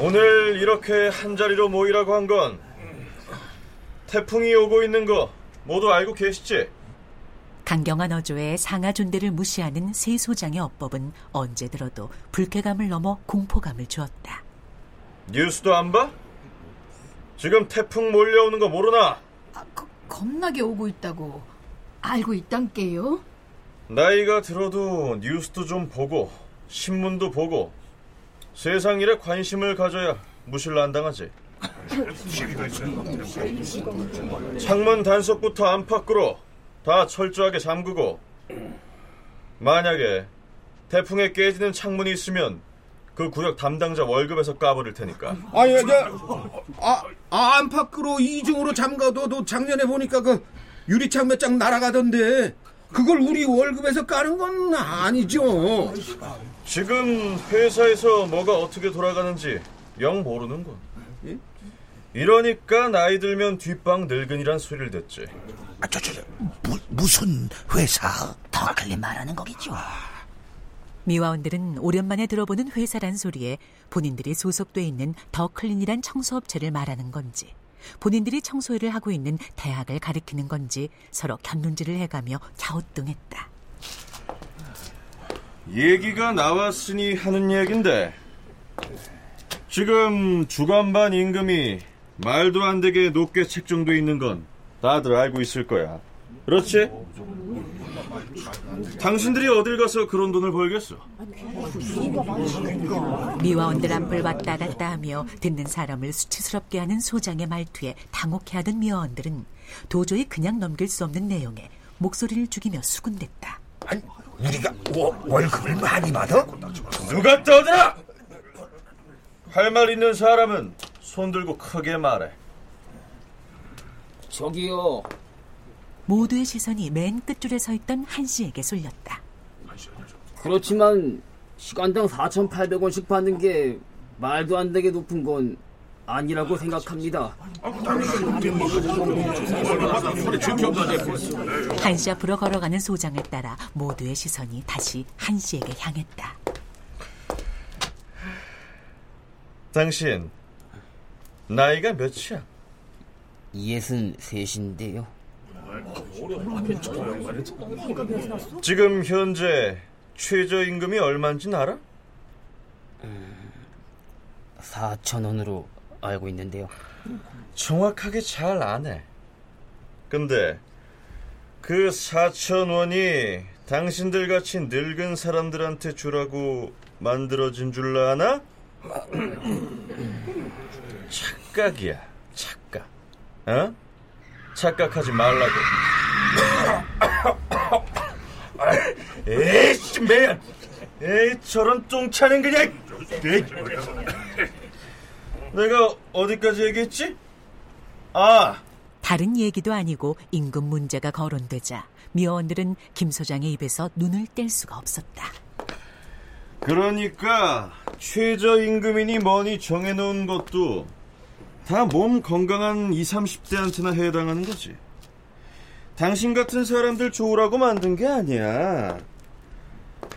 오늘 이렇게 한자리로 모이라고 한 건 태풍이 오고 있는 거 모두 알고 계시지? 강경한 어조의 상하 존대를 무시하는 세 소장의 어법은 언제 들어도 불쾌감을 넘어 공포감을 주었다. 뉴스도 안 봐? 지금 태풍 몰려오는 거 모르나? 아, 거, 겁나게 오고 있다고 알고 있단께요? 나이가 들어도 뉴스도 좀 보고 신문도 보고 세상 일에 관심을 가져야 무실로 안 당하지. 창문 단속부터 안팎으로 다 철저하게 잠그고 만약에 태풍에 깨지는 창문이 있으면 그 구역 담당자 월급에서 까버릴 테니까. 아니, 저, 아, 아, 안팎으로 이중으로 잠가둬도 작년에 보니까 그 유리창 몇 장 날아가던데 그걸 우리 월급에서 까는 건 아니죠. 지금 회사에서 뭐가 어떻게 돌아가는지 영 모르는군. 이러니까 나이 들면 뒷방 늙은이란 소리를 듣지. 아, 저, 저, 저, 무, 무슨 회사? 더클린 말하는 거겠죠. 미화원들은 오랜만에 들어보는 회사란 소리에 본인들이 소속돼 있는 더클린이란 청소업체를 말하는 건지 본인들이 청소일을 하고 있는 대학을 가리키는 건지 서로 견눈질을 해가며 갸우뚱했다. 얘기가 나왔으니 하는 얘긴데 지금 주간반 임금이 말도 안 되게 높게 책정돼 있는 건 다들 알고 있을 거야. 그렇지? 당신들이 어딜 가서 그런 돈을 벌겠어? 미화원들 앞을 왔다 갔다 하며 듣는 사람을 수치스럽게 하는 소장의 말투에 당혹해하던 미화원들은 도저히 그냥 넘길 수 없는 내용에 목소리를 죽이며 수군댔다. 아니, 우리가 워, 월급을 많이 받아? 누가 떠들어! 할 말 있는 사람은 손 들고 크게 말해. 저기요. 모두의 시선이 맨 끝줄에 서 있던 한 씨에게 쏠렸다. 그렇지만 시간당 4,800원씩 받는 게 말도 안 되게 높은 건 아니라고 생각합니다. 한씨 앞으로 걸어가는 소장을 따라 모두의 시선이 다시 한 씨에게 향했다. 당신 나이가 몇이야? 예순 셋인데요. 지금 현재 최저임금이 얼마인지 알아? 4천 원으로 알고 있는데요. 정확하게 잘안 해. 근데 그 4천 원이 당신들 같이 늙은 사람들한테 주라고 만들어진 줄 아나? 착각이야, 착각. 어? 착각하지 말라고. 에이씨, 매연! 에이, 저런 똥차는 그냥! 에이. 내가 어디까지 얘기했지? 아! 다른 얘기도 아니고 임금 문제가 거론되자 미화원들은 김 소장의 입에서 눈을 뗄 수가 없었다. 그러니까 최저임금이니 뭐니 정해놓은 것도 다 몸 건강한 20, 30대한테나 해당하는 거지. 당신 같은 사람들 좋으라고 만든 게 아니야.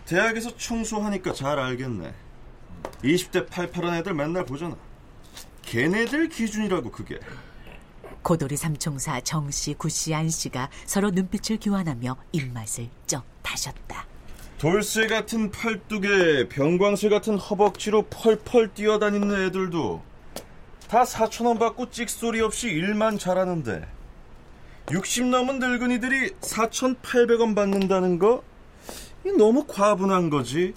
대학에서 청소하니까 잘 알겠네. 20대 팔팔한 애들 맨날 보잖아. 걔네들 기준이라고 그게. 고돌이 삼총사 정씨, 구씨, 안씨가 서로 눈빛을 교환하며 입맛을 쩍 다셨다. 돌쇠 같은 팔뚝에 병광쇠 같은 허벅지로 펄펄 뛰어다니는 애들도 다 4천원 받고 찍소리 없이 일만 잘하는데 60 넘은 늙은이들이 4,800원 받는다는 거 너무 과분한 거지.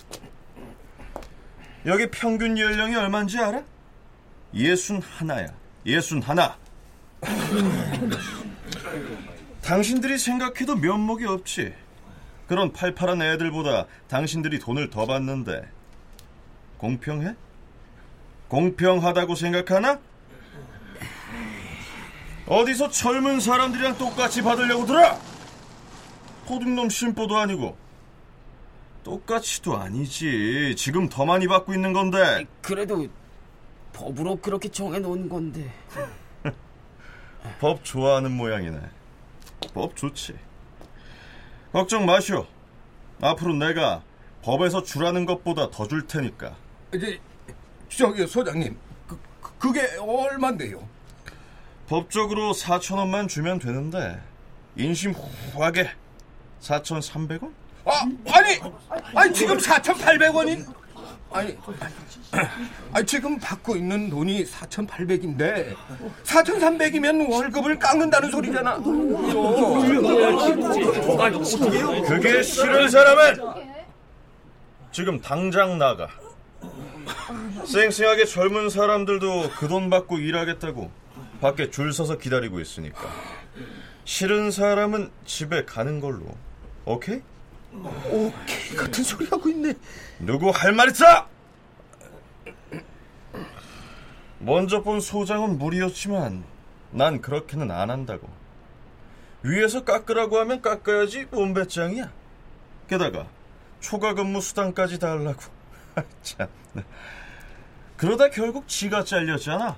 여기 평균 연령이 얼마인지 알아? 예순 하나야. 예순 하나. 당신들이 생각해도 면목이 없지. 그런 팔팔한 애들보다 당신들이 돈을 더 받는데 공평해? 공평하다고 생각하나? 어디서 젊은 사람들이랑 똑같이 받으려고 들어? 도둑놈 심보도 아니고 똑같이도 아니지. 지금 더 많이 받고 있는 건데. 그래도 법으로 그렇게 정해놓은 건데. 법 좋아하는 모양이네. 법 좋지. 걱정 마시오. 앞으로 내가 법에서 주라는 것보다 더 줄 테니까. 이제 저기 소장님, 그, 그- 그게 얼만데요? 법적으로 4천 원만 주면 되는데 인심 후하게 4,300원? 아, 아니, 아니 지금 4,800원인? 아니, 아니 지금 받고 있는 돈이 4,800인데 4,300이면 월급을 깎는다는 소리잖아. 그게 싫은 사람은 지금 당장 나가. 쌩쌩하게 젊은 사람들도 그 돈 받고 일하겠다고 밖에 줄 서서 기다리고 있으니까. 싫은 사람은 집에 가는 걸로. 오케이? 오케이 같은 소리 하고 있네. 누구 할 말 있어? 먼저 본 소장은 무리였지만 난 그렇게는 안 한다고. 위에서 깎으라고 하면 깎아야지 뭔 배짱이야. 게다가 초과 근무 수당까지 달라고. 아, 참. 그러다 결국 지가 잘렸잖아.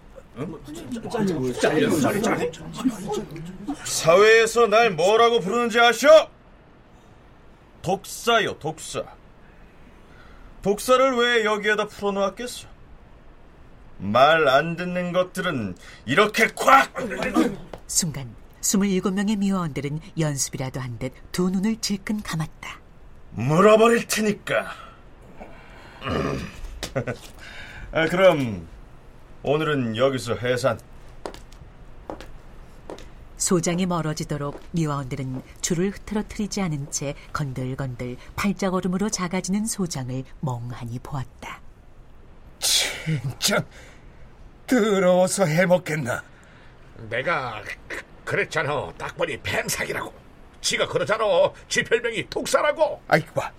사회에서 날 뭐라고 부르는지 아시오? 독사요, 독사. 독사를 왜 여기에다 풀어놓았겠어? 말 안 듣는 것들은 이렇게 콱! 순간 27명의 미화원들은 연습이라도 한 듯 두 눈을 질끈 감았다. 물어버릴 테니까. 아, 그럼 오늘은 여기서 해산. 소장이 멀어지도록 미화원들은 줄을 흐트러뜨리지 않은 채 건들건들 팔자걸음으로 작아지는 소장을 멍하니 보았다. 진짜 더러워서 해먹겠나? 내가 그- 그랬잖아. 딱 보니 뱀사기라고. 지가 그러잖아. 지 별명이 독사라고. 아이고 봐,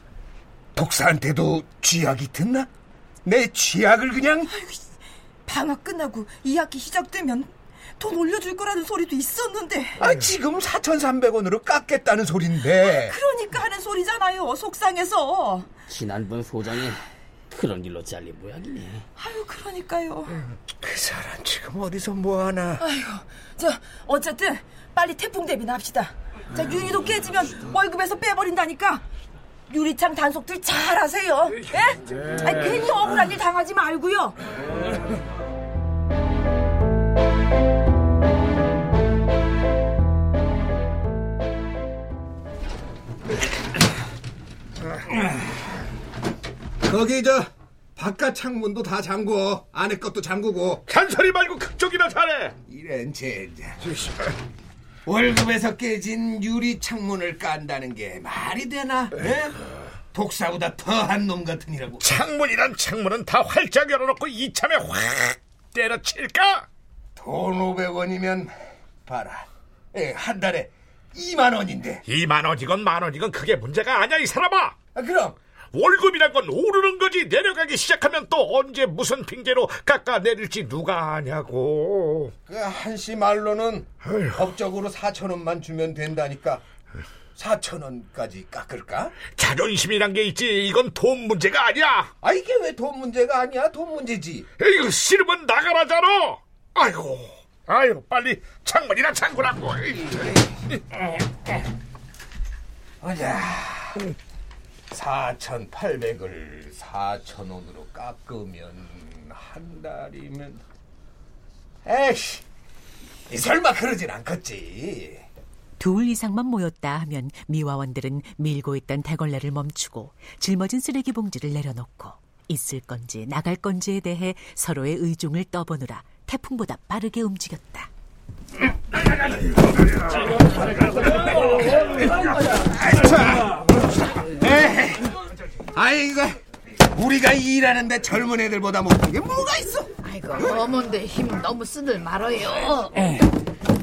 독사한테도 쥐약이 듣나? 내 쥐약을 그냥 방학 끝나고 2학기 시작되면 돈 올려줄 거라는 소리도 있었는데. 아, 지금 4,300원으로 깎겠다는 소린데. 그러니까 하는 소리잖아요 속상해서. 지난번 소장이 그런 일로 잘린 모양이네. 아유 그러니까요. 그 사람 지금 어디서 뭐 하나. 아이고 저 어쨌든 빨리 태풍 대비나 합시다. 자 유리도 깨지면 월급에서 빼버린다니까. 유리창 단속들 잘 하세요. 예? 아니, 괜히 억울한 일 당하지 말고요 거기 저 바깥 창문도 다 잠궈 안에 것도 잠그고 잔소리 말고 그쪽이나 잘해. 이런 젠장 월급에서 깨진 유리 창문을 깐다는 게 말이 되나? 에? 독사보다 더한 놈 같으니라고 창문이란 창문은 다 활짝 열어놓고 이참에 확 때려칠까? 돈 500원이면 봐라 에, 한 달에 2만 원인데 2만 원이건 만 원이건 그게 문제가 아니야 이 사람아. 아, 그럼 월급이란 건 오르는 거지 내려가기 시작하면 또 언제 무슨 핑계로 깎아내릴지 누가 아냐고. 그 한씨 말로는 법적으로 4천 원만 주면 된다니까 4천 원까지 깎을까? 자존심이란 게 있지 이건 돈 문제가 아니야. 아 이게 왜 돈 문제가 아니야? 돈 문제지. 이거 싫으면 나가라잖아. 아이고, 아유 빨리 창문이나 잠그라고. 보자. 4,800을 4,000원으로 깎으면 한 달이면 에이씨 이 설마 그러진 않겠지. 둘 이상만 모였다 하면 미화원들은 밀고 있던 대걸레를 멈추고 짊어진 쓰레기 봉지를 내려놓고 있을 건지 나갈 건지에 대해 서로의 의중을 떠보느라 태풍보다 빠르게 움직였다. 아이고 우리가 일하는데 젊은 애들보다 못한 게 뭐가 있어? 아이고 어머인데 힘 너무 쓰들 말아요.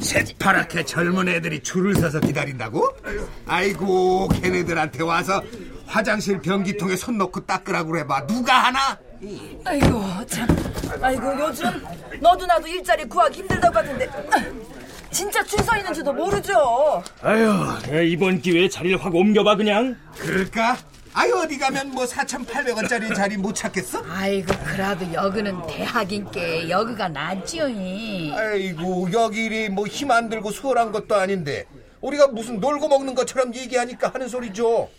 새파랗게 젊은 애들이 줄을 서서 기다린다고? 아이고 걔네들한테 와서 화장실 변기통에 손 넣고 닦으라고 해봐 누가 하나? 아이고 참. 아이고 요즘 너도 나도 일자리 구하기 힘들다고 하던데 진짜 줄 서 있는지도 모르죠. 아휴, 이번 기회에 자리를 확 옮겨봐 그냥. 그럴까? 아유 어디 가면 뭐 4,800원짜리 자리 못 찾겠어? 아이고 그래도 여기는 대학인께 여기가 낫지요. 아이고 여기 일이 뭐힘 안 들고 수월한 것도 아닌데 우리가 무슨 놀고 먹는 것처럼 얘기하니까 하는 소리죠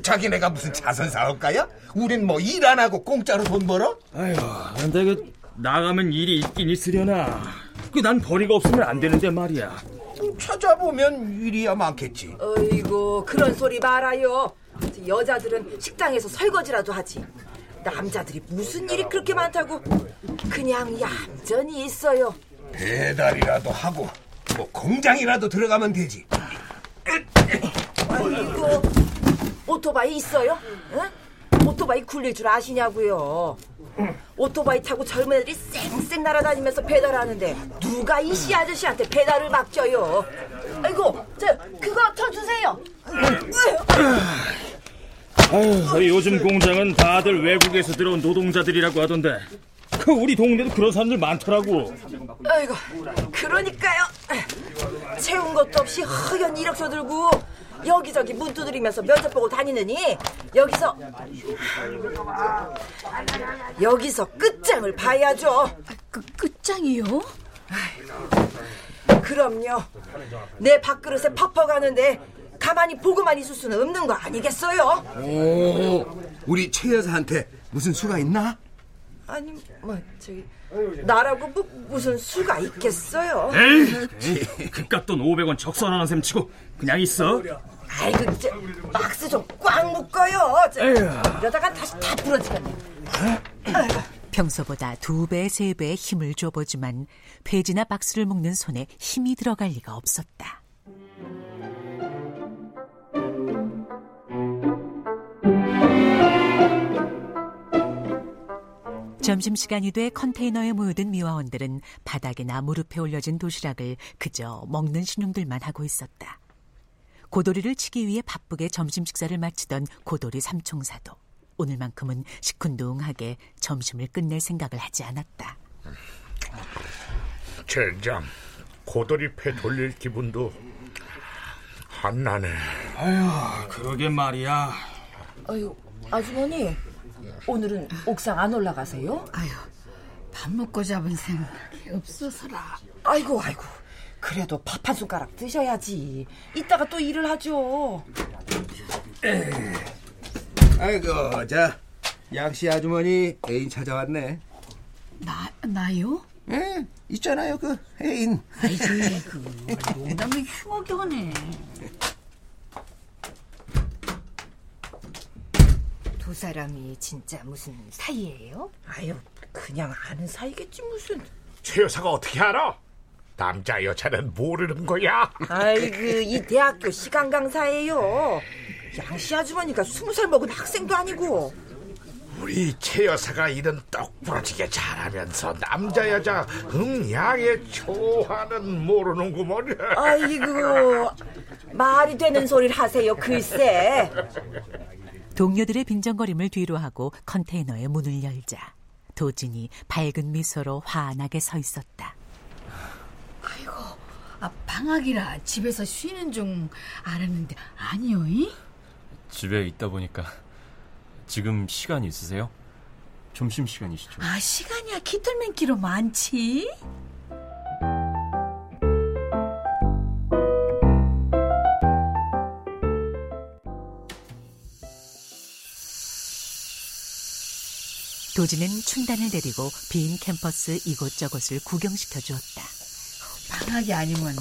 자기네가 무슨 자선 사업가야? 우린 뭐 일 안 하고 공짜로 돈 벌어? 아휴, 근데 그 나가면 일이 있긴 있으려나. 그 난 벌이가 없으면 안 되는데 말이야. 찾아보면 일이야 많겠지 어이구 그런 소리 말아요. 여자들은 식당에서 설거지라도 하지. 남자들이 무슨 일이 그렇게 많다고 그냥 얌전히 있어요. 배달이라도 하고 뭐 공장이라도 들어가면 되지 아이고 오토바이 있어요? 응? 오토바이 굴릴 줄 아시냐고요? 오토바이 타고 젊은 애들이 쌩쌩 날아다니면서 배달하는데 누가 이 씨 아저씨한테 배달을 맡겨요? 아이고 저 그거 저 주세요. 아휴, 요즘 공장은 다들 외국에서 들어온 노동자들이라고 하던데. 그 우리 동네도 그런 사람들 많더라고. 아이고 그러니까요. 채운 것도 없이 허연 이력서 들고 여기저기 문 두드리면서 면접 보고 다니느니 여기서 여기서 끝장을 봐야죠. 그 끝장이요? 그럼요. 내 밥그릇에 퍽퍽하는데 가만히 보고만 있을 수는 없는 거 아니겠어요? 오 우리 최 여사한테 무슨 수가 있나? 아니 뭐 저기 나라고 뭐, 무슨 수가 있겠어요? 에이, 그깟 돈 500원 적선하는 셈 치고 그냥 있어. 아이고 이제 박스 좀 꽉 묶어요. 저, 이러다가 다시 다 부러지겠네. 평소보다 두 배, 세 배의 힘을 줘보지만 페이지나 박스를 묶는 손에 힘이 들어갈 리가 없었다. 점심시간이 돼 컨테이너에 모여든 미화원들은 바닥이나 무릎에 올려진 도시락을 그저 먹는 신용들만 하고 있었다. 고도리를 치기 위해 바쁘게 점심 식사를 마치던 고도리 삼총사도 오늘만큼은 시큰둥하게 점심을 끝낼 생각을 하지 않았다. 젠장 고돌이 패 돌릴 기분도 안 나네. 아휴, 그러게 말이야. 아유 아주머니 오늘은 옥상 안 올라가세요? 아유 밥 먹고 잡은 생각이 없어서라. 아이고 아이고 그래도 밥 한 숟가락 드셔야지. 이따가 또 일을 하죠. 아이고 자 양씨 아주머니 애인 찾아왔네 나 나요? 예 있잖아요 그 애인 아이고 농담이 흉하게 두 사람이 진짜 무슨 사이예요? 아유 그냥 아는 사이겠지 무슨. 최 여사가 어떻게 알아? 남자 여자는 모르는 거야. 아이고 이 대학교 시간 강사예요. 양씨 아주머니가 스무 살 먹은 학생도 아니고. 우리 최 여사가 일은 똑부러지게 잘하면서 남자 여자 음양의 초화는 모르는구먼. 아이고 말이 되는 소리를 하세요 글쎄. 동료들의 빈정거림을 뒤로 하고 컨테이너의 문을 열자 도진이 밝은 미소로 환하게 서 있었다. 아이고 아, 방학이라 집에서 쉬는 중 알았는데 아니요. 이? 집에 있다 보니까 지금 시간 있으세요? 점심 시간이시죠? 아 시간이야 기틀맨기로 많지. 도진은 춘단을 데리고 빈 캠퍼스 이곳저곳을 구경시켜 주었다. 방학이 아니면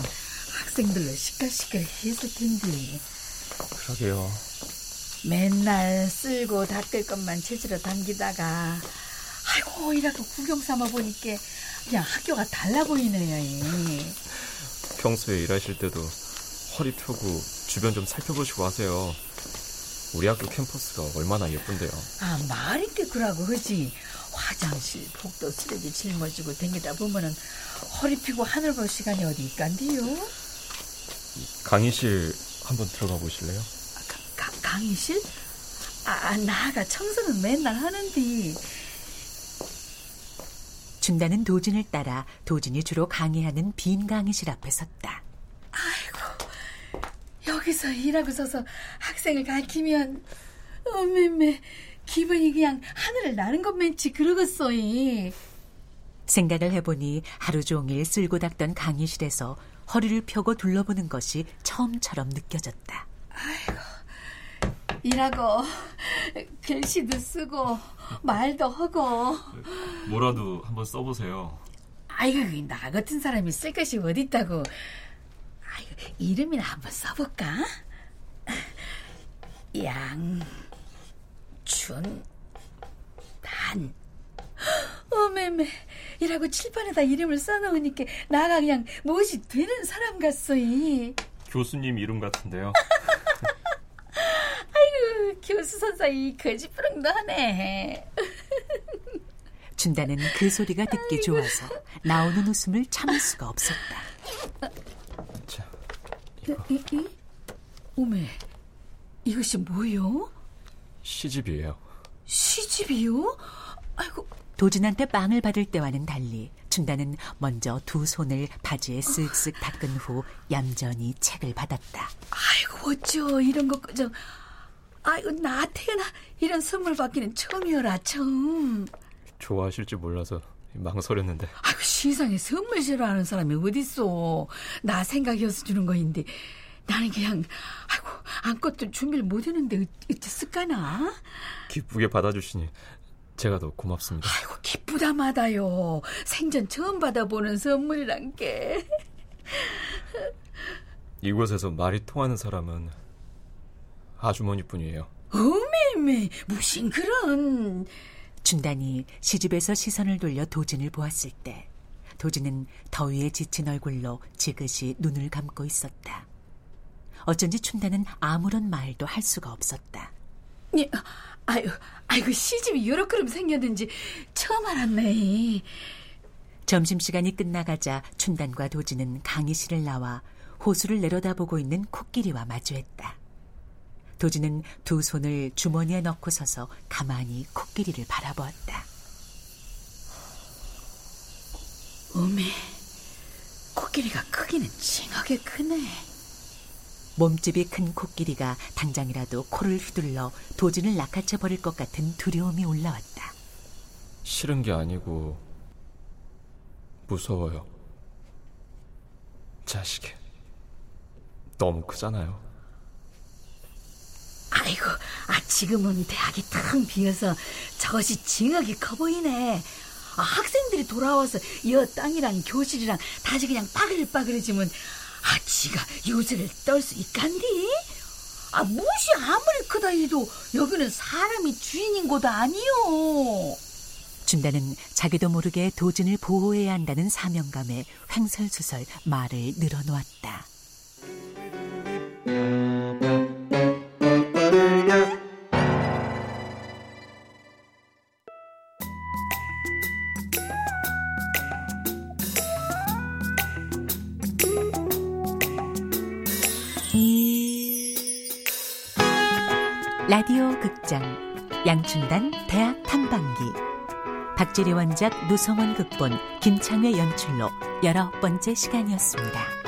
학생들로 시끌시끌 했을 텐데 그러게요. 맨날 쓸고 닦을 것만 찾으러 당기다가 아이고 이라도 구경 삼아 보니까 그냥 학교가 달라 보이네요. 이. 평소에 일하실 때도 허리 펴고 주변 좀 살펴보시고 하세요. 우리 학교 캠퍼스가 얼마나 예쁜데요. 아, 말이 꽤 그라고, 그지? 화장실, 복도 쓰레기 짊어지고 댕기다 보면은 허리 피고 하늘 볼 시간이 어디 있간디요? 강의실 한번 들어가 보실래요? 가, 강의실? 아, 나가 청소는 맨날 하는데. 준다는 도진을 따라 도진이 주로 강의하는 빈 강의실 앞에 섰다. 아이고, 여기서 일하고 서서 학생을 가르치면, 어메메, 기분이 그냥 하늘을 나는 것만치 그러겠어이. 생각을 해보니 하루 종일 쓸고 닦던 강의실에서 허리를 펴고 둘러보는 것이 처음처럼 느껴졌다. 아이고, 일하고 글씨도 쓰고 말도 하고 뭐라도 한번 써보세요. 아이고 나 같은 사람이 쓸 것이 어디 있다고 아 이름이나 한번 써볼까? 양춘단 어메메 이라고 칠판에다 이름을 써놓으니까 나가 그냥 무엇이 되는 사람 같소이 교수님 이름 같은데요. 아이고 교수 선사이 거짓부렁도 하네 준다는 그 소리가 듣기 좋아서 나오는 웃음을 참을 수가 없었다. 이, 이? 오메, 이것이 뭐요? 시집이에요. 시집이요? 아이고. 도진한테 빵을 받을 때와는 달리 준다는 먼저 두 손을 바지에 쓱쓱 닦은 후 얌전히 책을 받았다. 아이고 어쩌 이런 거 그저 아이고 나한테나 이런 선물 받기는 처음이어라 처음. 좋아하실지 몰라서 망설였는데. 아이고 세상에 선물 싫어하는 사람이 어딨어. 나 생각이어서 주는 거인데 나는 그냥 아이고 아무것도 준비를 못했는데 어땠을까나. 기쁘게 받아주시니 제가 더 고맙습니다. 아이고 기쁘다 마다요. 생전 처음 받아보는 선물이란 게. 이곳에서 말이 통하는 사람은 아주머니뿐이에요. 어메메 무슨 그런. 준단이 시집에서 시선을 돌려 도진을 보았을 때 도진은 더위에 지친 얼굴로 지그시 눈을 감고 있었다. 어쩐지 춘다는 아무런 말도 할 수가 없었다. 예, 아유, 아이고 시집이 그름 생겼는지 처음 알았네. 점심시간이 끝나가자 춘단과 도진은 강의실을 나와 호수를 내려다보고 있는 코끼리와 마주했다. 도진은 두 손을 주머니에 넣고 서서 가만히 코끼리를 바라보았다. 어메, 코끼리가 크기는 징하게 크네. 몸집이 큰 코끼리가 당장이라도 코를 휘둘러 도진을 낚아채 버릴 것 같은 두려움이 올라왔다. 싫은 게 아니고 무서워요. 자식이 너무 크잖아요. 아이고, 아 지금은 대학이 텅 비어서 저것이 징하게 커 보이네. 아, 학생들이 돌아와서 여 땅이랑 교실이랑 다시 그냥 빠글빠글해지면 아, 지가 요새를 떨 수 있간디? 아, 무엇이 아무리 크다 해도 여기는 사람이 주인인 곳 아니요. 준다는 자기도 모르게 도진을 보호해야 한다는 사명감에 횡설수설 말을 늘어놓았다. 양춘단 대학 탐방기 박재리 원작 노성원 극본 김창회 연출로 열아홉 번째 시간이었습니다.